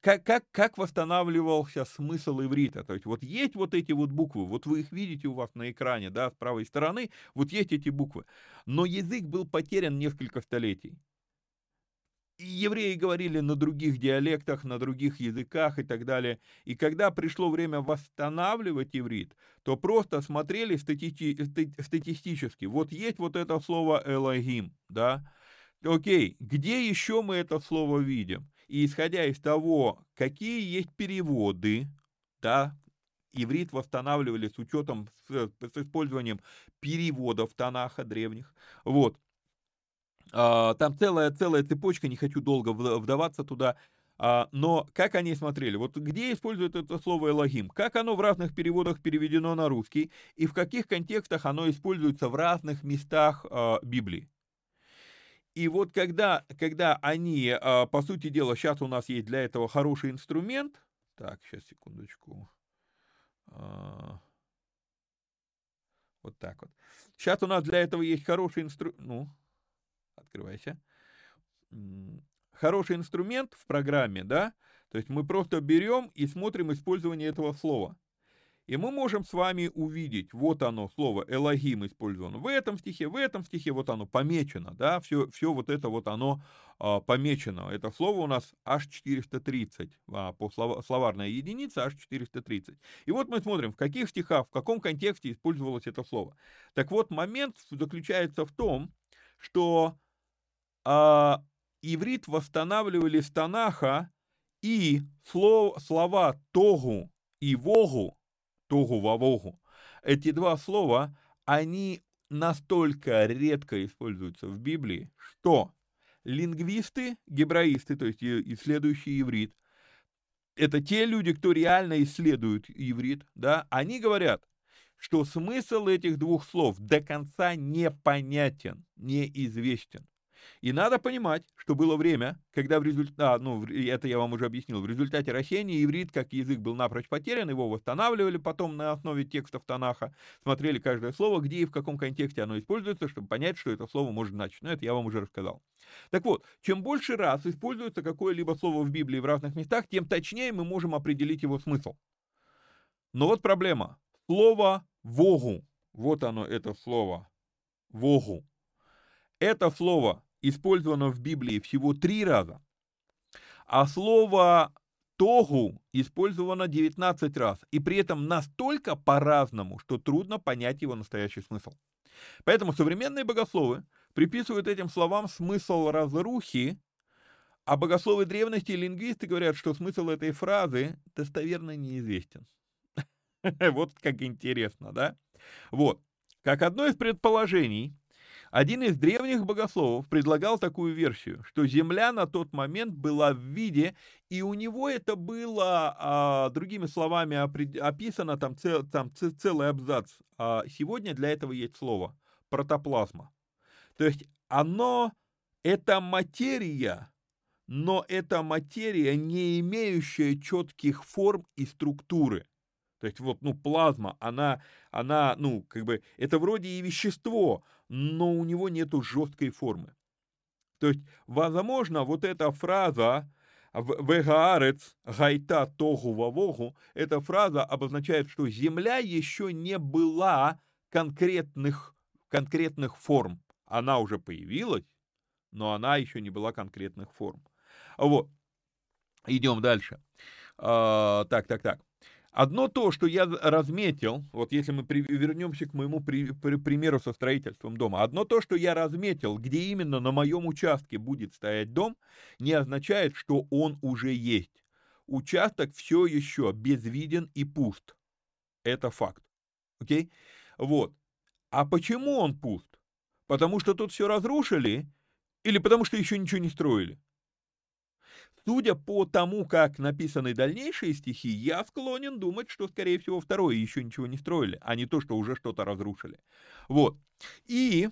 как, как, как восстанавливался смысл иврита. То есть вот есть вот эти вот буквы, вот вы их видите у вас на экране, да, с правой стороны, вот есть эти буквы. Но язык был потерян несколько столетий евреи говорили на других диалектах, на других языках и так далее. И когда пришло время восстанавливать иврит, то просто смотрели стати статистически. Вот есть вот это слово «элогим», да? Окей, где еще мы это слово видим? И исходя из того, какие есть переводы, да, иврит восстанавливали с учетом, с, с использованием переводов Танаха древних, вот, там целая, целая цепочка, не хочу долго вдаваться туда. А, но как они смотрели? Вот где используют это слово «элогим»? Как оно в разных переводах переведено на русский? И в каких контекстах оно используется в разных местах а, Библии? И вот когда, когда они, по сути дела, сейчас у нас есть для этого хороший инструмент. Так, сейчас, секундочку. Вот так вот. Сейчас у нас для этого есть хороший инструмент. Ну, открывайся. Хороший инструмент в программе, да, то есть мы просто берем и смотрим использование этого слова. И мы можем с вами увидеть, вот оно, слово «элогим» использовано в этом стихе, в этом стихе, вот оно помечено, да, все, все вот это вот оно а, помечено. Это слово у нас аж 430, а, по слово, словарная единица аж 430. И вот мы смотрим, в каких стихах, в каком контексте использовалось это слово. Так вот, момент заключается в том, что а, иврит восстанавливали с Танаха, и слов, слова «тогу» и «вогу», «тогу вавогу», эти два слова, они настолько редко используются в Библии, что лингвисты, гебраисты, то есть исследующие иврит, это те люди, кто реально исследует иврит, да, они говорят, что смысл этих двух слов до конца непонятен, неизвестен. И надо понимать, что было время, когда в результате, а, ну, это я вам уже объяснил, в результате ращения иврит как язык был напрочь потерян, его восстанавливали потом на основе текстов Танаха, смотрели каждое слово, где и в каком контексте оно используется, чтобы понять, что это слово может значить. Но это я вам уже рассказал. Так вот, чем больше раз используется какое-либо слово в Библии в разных местах, тем точнее мы можем определить его смысл. Но вот проблема. Слово «вогу», вот оно, это слово «вогу», это слово использовано в Библии всего три раза. А слово тогу использовано 19 раз, и при этом настолько по-разному, что трудно понять его настоящий смысл. Поэтому современные богословы приписывают этим словам смысл разрухи, а богословы древности и лингвисты говорят, что смысл этой фразы достоверно неизвестен. *laughs* Вот как интересно, да? Вот. Как одно из предположений, один из древних богословов предлагал такую версию, что Земля на тот момент была в виде, и у него это было, а, другими словами, описано там, цел, там целый абзац. А сегодня для этого есть слово протоплазма. То есть оно, это материя, но это материя, не имеющая четких форм и структуры. То есть вот, ну, плазма, она, она, ну, как бы, это вроде и вещество, но у него нету жесткой формы. То есть, возможно, вот эта фраза «Вегаарец гайта тогу вавогу» эта фраза обозначает, что Земля еще не была конкретных, конкретных форм. Она уже появилась, но она еще не была конкретных форм. Вот. Идем дальше. А, так, так, так. Одно то, что я разметил, вот если мы при, вернемся к моему при, при, примеру со строительством дома, одно то, что я разметил, где именно на моем участке будет стоять дом, не означает, что он уже есть. Участок все еще безвиден и пуст. Это факт. Окей? Вот. А почему он пуст? Потому что тут все разрушили или потому что еще ничего не строили? Судя по тому, как написаны дальнейшие стихи, я склонен думать, что, скорее всего, второе еще ничего не строили, а не то, что уже что-то разрушили. Вот. И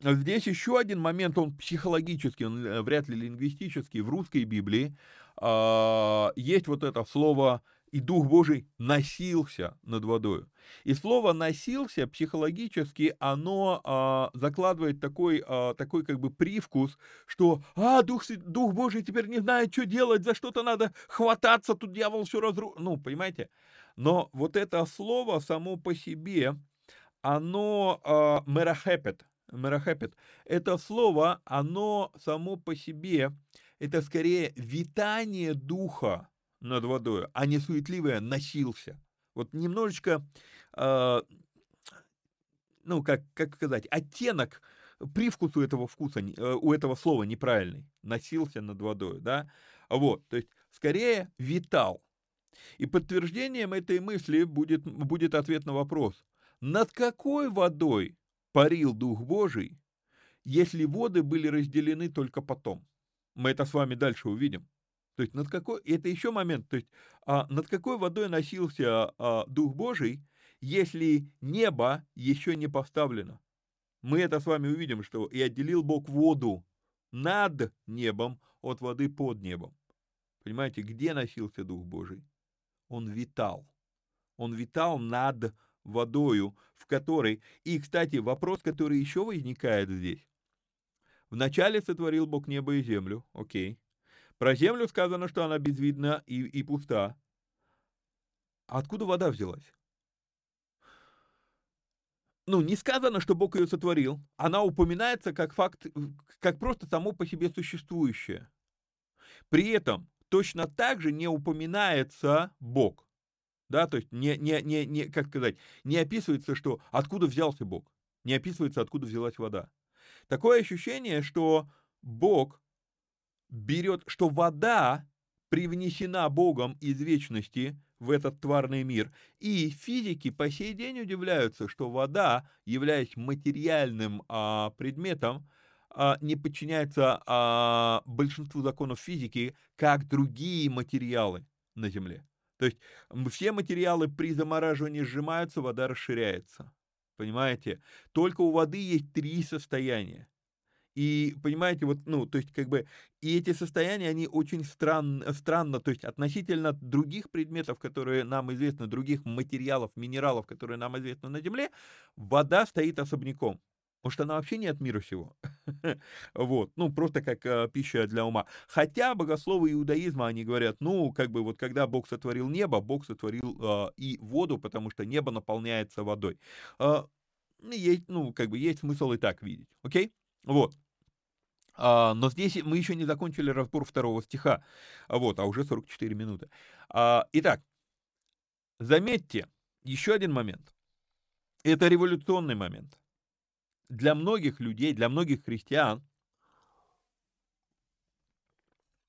здесь еще один момент, он психологический, он э, вряд ли лингвистический. В русской Библии э, есть вот это слово и Дух Божий носился над водою. И слово «носился» психологически, оно а, закладывает такой, а, такой как бы привкус, что «А, Дух, Дух Божий теперь не знает, что делать, за что-то надо хвататься, тут дьявол все разру...» Ну, понимаете? Но вот это слово само по себе, оно а, мерахепет, мерахепет, это слово, оно само по себе, это скорее витание Духа, над водой, а не суетливое носился. Вот немножечко, э, ну, как, как сказать, оттенок, привкус у этого вкуса, э, у этого слова неправильный. Носился над водой, да. Вот, то есть, скорее, витал. И подтверждением этой мысли будет, будет ответ на вопрос. Над какой водой парил Дух Божий, если воды были разделены только потом? Мы это с вами дальше увидим. То есть над какой, это еще момент, то есть а, над какой водой носился а, Дух Божий, если небо еще не поставлено. Мы это с вами увидим, что и отделил Бог воду над небом от воды под небом. Понимаете, где носился Дух Божий? Он витал. Он витал над водою, в которой... И, кстати, вопрос, который еще возникает здесь. Вначале сотворил Бог небо и землю, окей. Про землю сказано, что она безвидна и, и пуста. Откуда вода взялась? Ну, не сказано, что Бог ее сотворил. Она упоминается как факт, как просто само по себе существующее. При этом точно так же не упоминается Бог. Да, то есть не, не, не, не, как сказать, не описывается, что откуда взялся Бог. Не описывается, откуда взялась вода. Такое ощущение, что Бог берет, что вода привнесена Богом из вечности в этот тварный мир. И физики по сей день удивляются, что вода, являясь материальным а, предметом, а, не подчиняется а, большинству законов физики, как другие материалы на Земле. То есть все материалы при замораживании сжимаются, вода расширяется. Понимаете? Только у воды есть три состояния. И, понимаете, вот, ну, то есть, как бы, и эти состояния, они очень стран, странно, то есть, относительно других предметов, которые нам известны, других материалов, минералов, которые нам известны на Земле, вода стоит особняком. Может, она вообще не от мира всего. *laughs* вот, ну, просто как э, пища для ума. Хотя богословы иудаизма, они говорят, ну, как бы вот когда Бог сотворил небо, Бог сотворил э, и воду, потому что небо наполняется водой. Э, есть, ну, как бы есть смысл и так видеть, окей? Вот. А, но здесь мы еще не закончили разбор второго стиха, вот, а уже 44 минуты. А, итак, заметьте, еще один момент. Это революционный момент. Для многих людей, для многих христиан,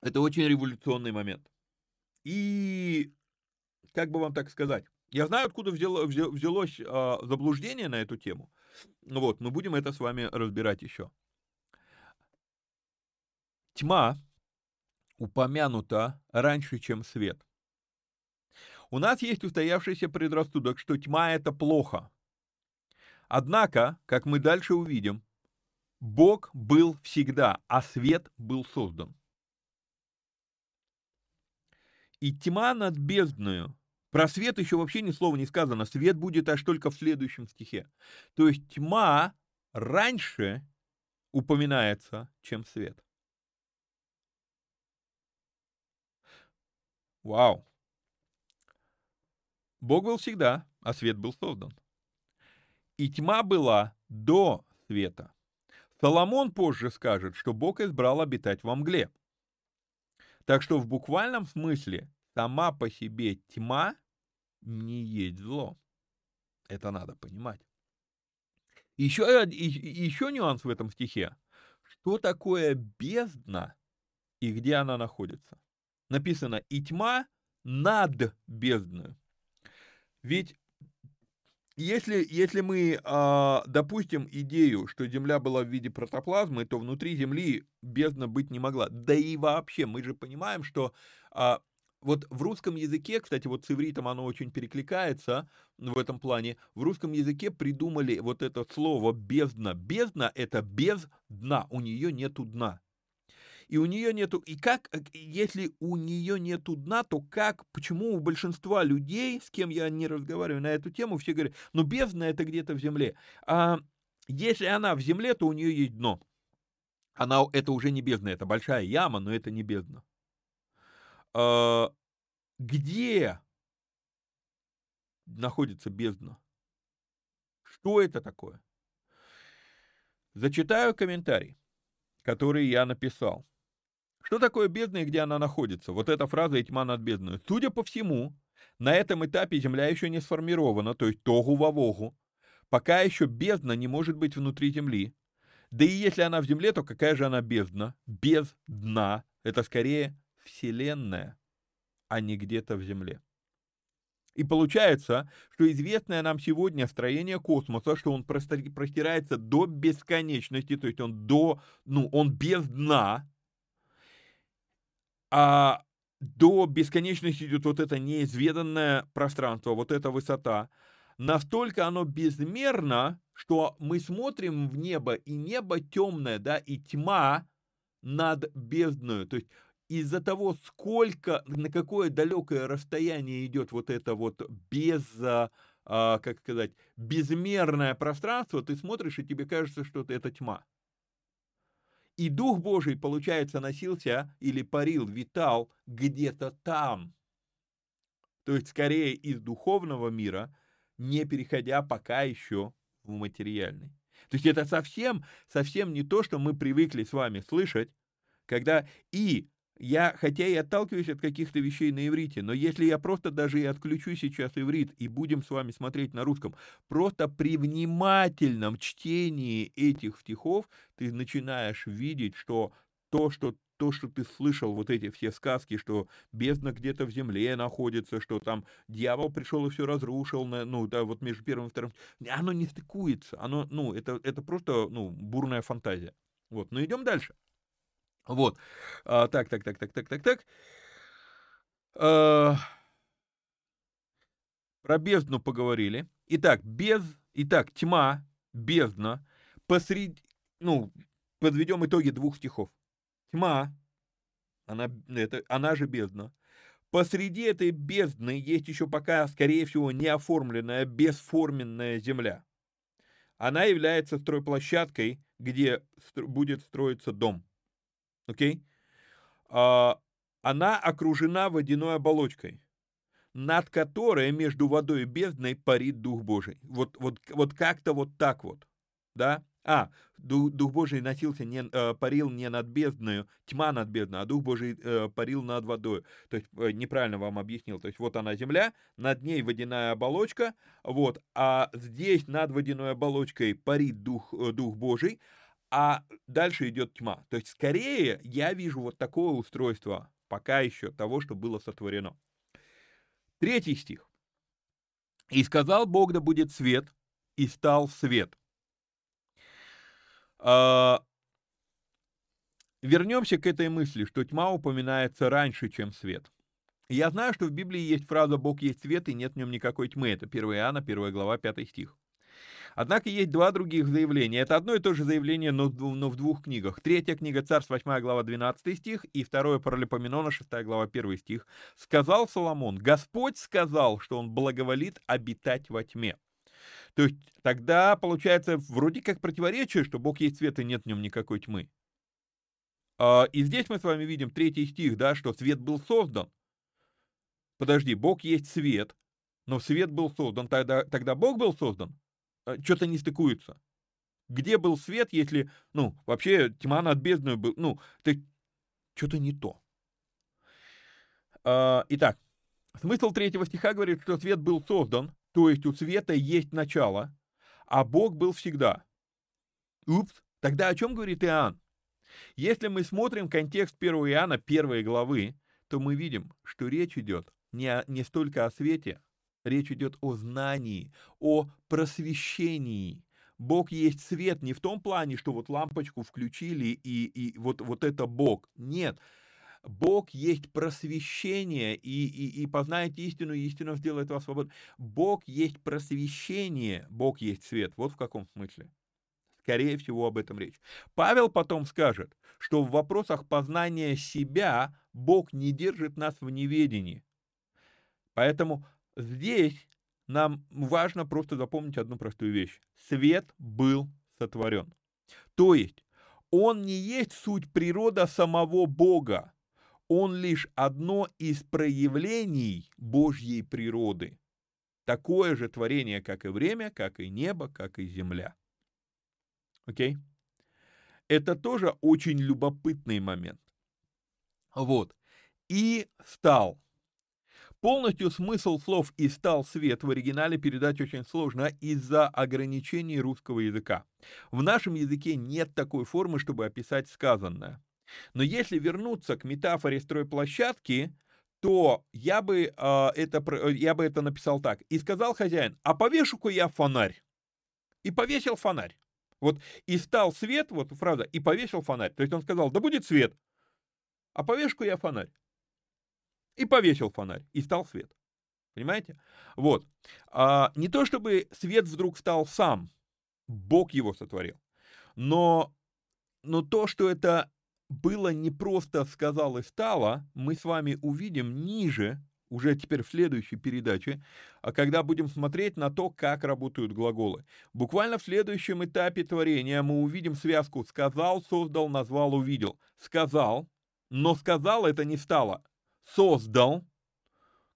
это очень революционный момент. И, как бы вам так сказать, я знаю, откуда взяло, взялось а, заблуждение на эту тему. Вот, мы будем это с вами разбирать еще. Тьма упомянута раньше, чем свет. У нас есть устоявшийся предрассудок, что тьма — это плохо. Однако, как мы дальше увидим, Бог был всегда, а свет был создан. И тьма над бездною. Про свет еще вообще ни слова не сказано. Свет будет аж только в следующем стихе. То есть тьма раньше упоминается, чем свет. Вау. Бог был всегда, а свет был создан. И тьма была до света. Соломон позже скажет, что Бог избрал обитать во мгле. Так что в буквальном смысле сама по себе тьма не есть зло. Это надо понимать. Еще, еще нюанс в этом стихе. Что такое бездна и где она находится? Написано «и тьма над бездной». Ведь если, если мы э, допустим идею, что Земля была в виде протоплазмы, то внутри Земли бездна быть не могла. Да и вообще, мы же понимаем, что э, вот в русском языке, кстати, вот с ивритом оно очень перекликается в этом плане, в русском языке придумали вот это слово «бездна». Бездна — это без дна, у нее нету дна и у нее нету, и как, э, если у нее нету дна, то как, почему у большинства людей, с кем я не разговариваю на эту тему, все говорят, ну бездна это где-то в земле. А если она в земле, то у нее есть дно. Она, это уже не бездна, это большая яма, но это не бездна. А, где находится бездна? Что это такое? Зачитаю комментарий, который я написал. Что такое бездна и где она находится? Вот эта фраза «и тьма над бездной». Судя по всему, на этом этапе Земля еще не сформирована, то есть тогу-вавогу. Пока еще бездна не может быть внутри Земли. Да и если она в Земле, то какая же она бездна? Без дна. Это скорее Вселенная, а не где-то в Земле. И получается, что известное нам сегодня строение космоса, что он простирается до бесконечности, то есть он до, ну, он без дна, а до бесконечности идет вот это неизведанное пространство, вот эта высота. Настолько оно безмерно, что мы смотрим в небо, и небо темное, да, и тьма над бездною. То есть из-за того, сколько, на какое далекое расстояние идет вот это вот без, а, а как сказать, безмерное пространство, ты смотришь, и тебе кажется, что это тьма. И Дух Божий, получается, носился или парил, витал где-то там. То есть, скорее, из духовного мира, не переходя пока еще в материальный. То есть это совсем, совсем не то, что мы привыкли с вами слышать, когда и я, хотя и отталкиваюсь от каких-то вещей на иврите, но если я просто даже и отключу сейчас иврит и будем с вами смотреть на русском, просто при внимательном чтении этих стихов ты начинаешь видеть, что то, что то, что ты слышал, вот эти все сказки, что бездна где-то в земле находится, что там дьявол пришел и все разрушил, ну, да, вот между первым и вторым, оно не стыкуется, оно, ну, это, это просто, ну, бурная фантазия. Вот, но идем дальше. Вот. А, так, так, так, так, так, так, так. А, про бездну поговорили. Итак, без... Итак, тьма, бездна. Посреди... Ну, подведем итоги двух стихов. Тьма, она, это, она же бездна. Посреди этой бездны есть еще пока, скорее всего, неоформленная, бесформенная земля. Она является стройплощадкой, где будет строиться дом окей, а, она окружена водяной оболочкой, над которой между водой и бездной парит Дух Божий. Вот, вот, вот как-то вот так вот, да. А, Дух, Дух Божий носился, не, э, парил не над бездною, тьма над бездной, а Дух Божий э, парил над водой. То есть э, неправильно вам объяснил. То есть вот она земля, над ней водяная оболочка, вот, а здесь над водяной оболочкой парит Дух, Дух Божий, а дальше идет тьма. То есть скорее я вижу вот такое устройство пока еще того, что было сотворено. Третий стих. «И сказал Бог, да будет свет, и стал свет». А, вернемся к этой мысли, что тьма упоминается раньше, чем свет. Я знаю, что в Библии есть фраза «Бог есть свет, и нет в нем никакой тьмы». Это 1 Иоанна, 1 глава, 5 стих. Однако есть два других заявления. Это одно и то же заявление, но, но в двух книгах. Третья книга Царств, 8 глава, 12 стих, и второе Паралипоменона, 6 глава, 1 стих. «Сказал Соломон, Господь сказал, что он благоволит обитать во тьме». То есть тогда получается вроде как противоречие, что Бог есть свет и нет в нем никакой тьмы. А, и здесь мы с вами видим третий стих, да, что свет был создан. Подожди, Бог есть свет, но свет был создан, тогда, тогда Бог был создан? А, Что-то не стыкуется. Где был свет, если, ну, вообще тьма над бездной был, ну, ты что-то не то. А, итак, смысл третьего стиха говорит, что свет был создан, то есть у света есть начало, а Бог был всегда. Упс, тогда о чем говорит Иоанн? Если мы смотрим контекст 1 Иоанна 1 главы, то мы видим, что речь идет не, о, не столько о свете, речь идет о знании, о просвещении. Бог есть свет не в том плане, что вот лампочку включили и, и вот, вот это Бог. Нет, Бог есть просвещение, и, и, и познаете истину, и истина сделает вас свободным. Бог есть просвещение, Бог есть свет. Вот в каком смысле. Скорее всего, об этом речь. Павел потом скажет, что в вопросах познания себя Бог не держит нас в неведении. Поэтому здесь нам важно просто запомнить одну простую вещь. Свет был сотворен. То есть он не есть суть природа самого Бога он лишь одно из проявлений Божьей природы. Такое же творение, как и время, как и небо, как и земля. Окей? Okay? Это тоже очень любопытный момент. Вот. И стал. Полностью смысл слов «и стал свет» в оригинале передать очень сложно из-за ограничений русского языка. В нашем языке нет такой формы, чтобы описать сказанное. Но если вернуться к метафоре стройплощадки, то я бы, э, это, я бы это написал так. И сказал хозяин, а повешу-ка я фонарь. И повесил фонарь. Вот и стал свет, вот фраза, и повесил фонарь. То есть он сказал, да будет свет, а повешу я фонарь. И повесил фонарь, и стал свет. Понимаете? Вот. А, не то чтобы свет вдруг стал сам, Бог его сотворил, но, но то, что это было не просто сказал и стало, мы с вами увидим ниже, уже теперь в следующей передаче, а когда будем смотреть на то, как работают глаголы. Буквально в следующем этапе творения мы увидим связку «сказал», «создал», «назвал», «увидел». «Сказал», но «сказал» это не стало. «Создал»,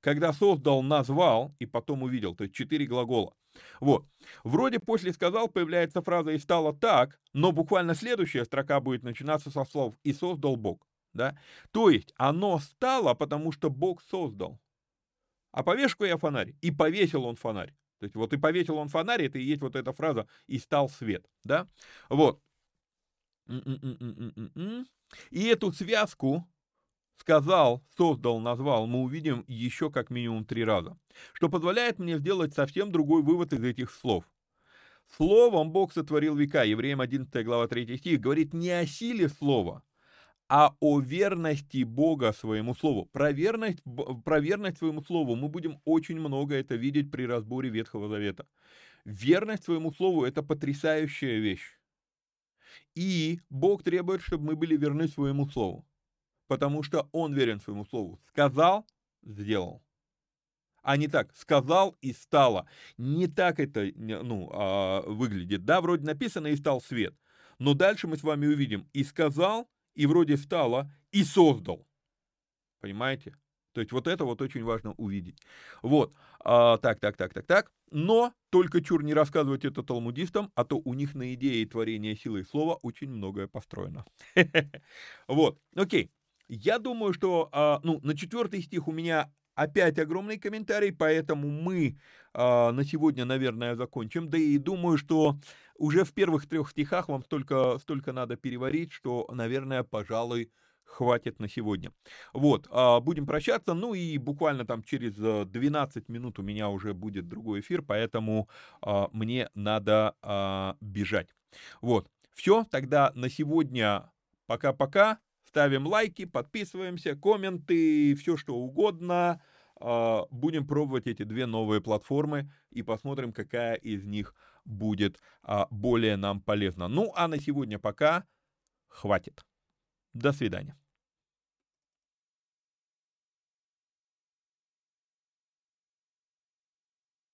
когда создал, назвал и потом увидел, то есть четыре глагола. Вот. Вроде после сказал появляется фраза и стало так, но буквально следующая строка будет начинаться со слов и создал Бог. Да? То есть оно стало, потому что Бог создал. А повешу я фонарь. И повесил он фонарь. То есть вот и повесил он фонарь, это и есть вот эта фраза «и стал свет». Да? Вот. И эту связку сказал, создал, назвал, мы увидим еще как минимум три раза, что позволяет мне сделать совсем другой вывод из этих слов. Словом Бог сотворил века, Евреям 11 глава 3 стих, говорит не о силе слова, а о верности Бога своему слову. Про верность, про верность своему слову мы будем очень много это видеть при разборе Ветхого Завета. Верность своему слову – это потрясающая вещь. И Бог требует, чтобы мы были верны своему слову потому что он верен своему слову. Сказал, сделал. А не так, сказал и стало. Не так это ну, а, выглядит. Да, вроде написано и стал свет. Но дальше мы с вами увидим и сказал, и вроде стало, и создал. Понимаете? То есть вот это вот очень важно увидеть. Вот, а, так, так, так, так, так. Но только чур не рассказывать это талмудистам, а то у них на идее творения силы и слова очень многое построено. *laughs* Вот, окей. Я думаю, что, а, ну, на четвертый стих у меня опять огромный комментарий, поэтому мы а, на сегодня, наверное, закончим. Да и думаю, что уже в первых трех стихах вам столько, столько надо переварить, что, наверное, пожалуй, хватит на сегодня. Вот, а, будем прощаться, ну и буквально там через 12 э, минут у меня уже будет другой эфир, поэтому мне надо бежать. Вот, все, тогда на сегодня пока-пока, ставим лайки, подписываемся, комменты, все что угодно. Будем пробовать эти две новые платформы и посмотрим, какая из них будет более нам полезна. Ну, а на сегодня пока хватит. До свидания.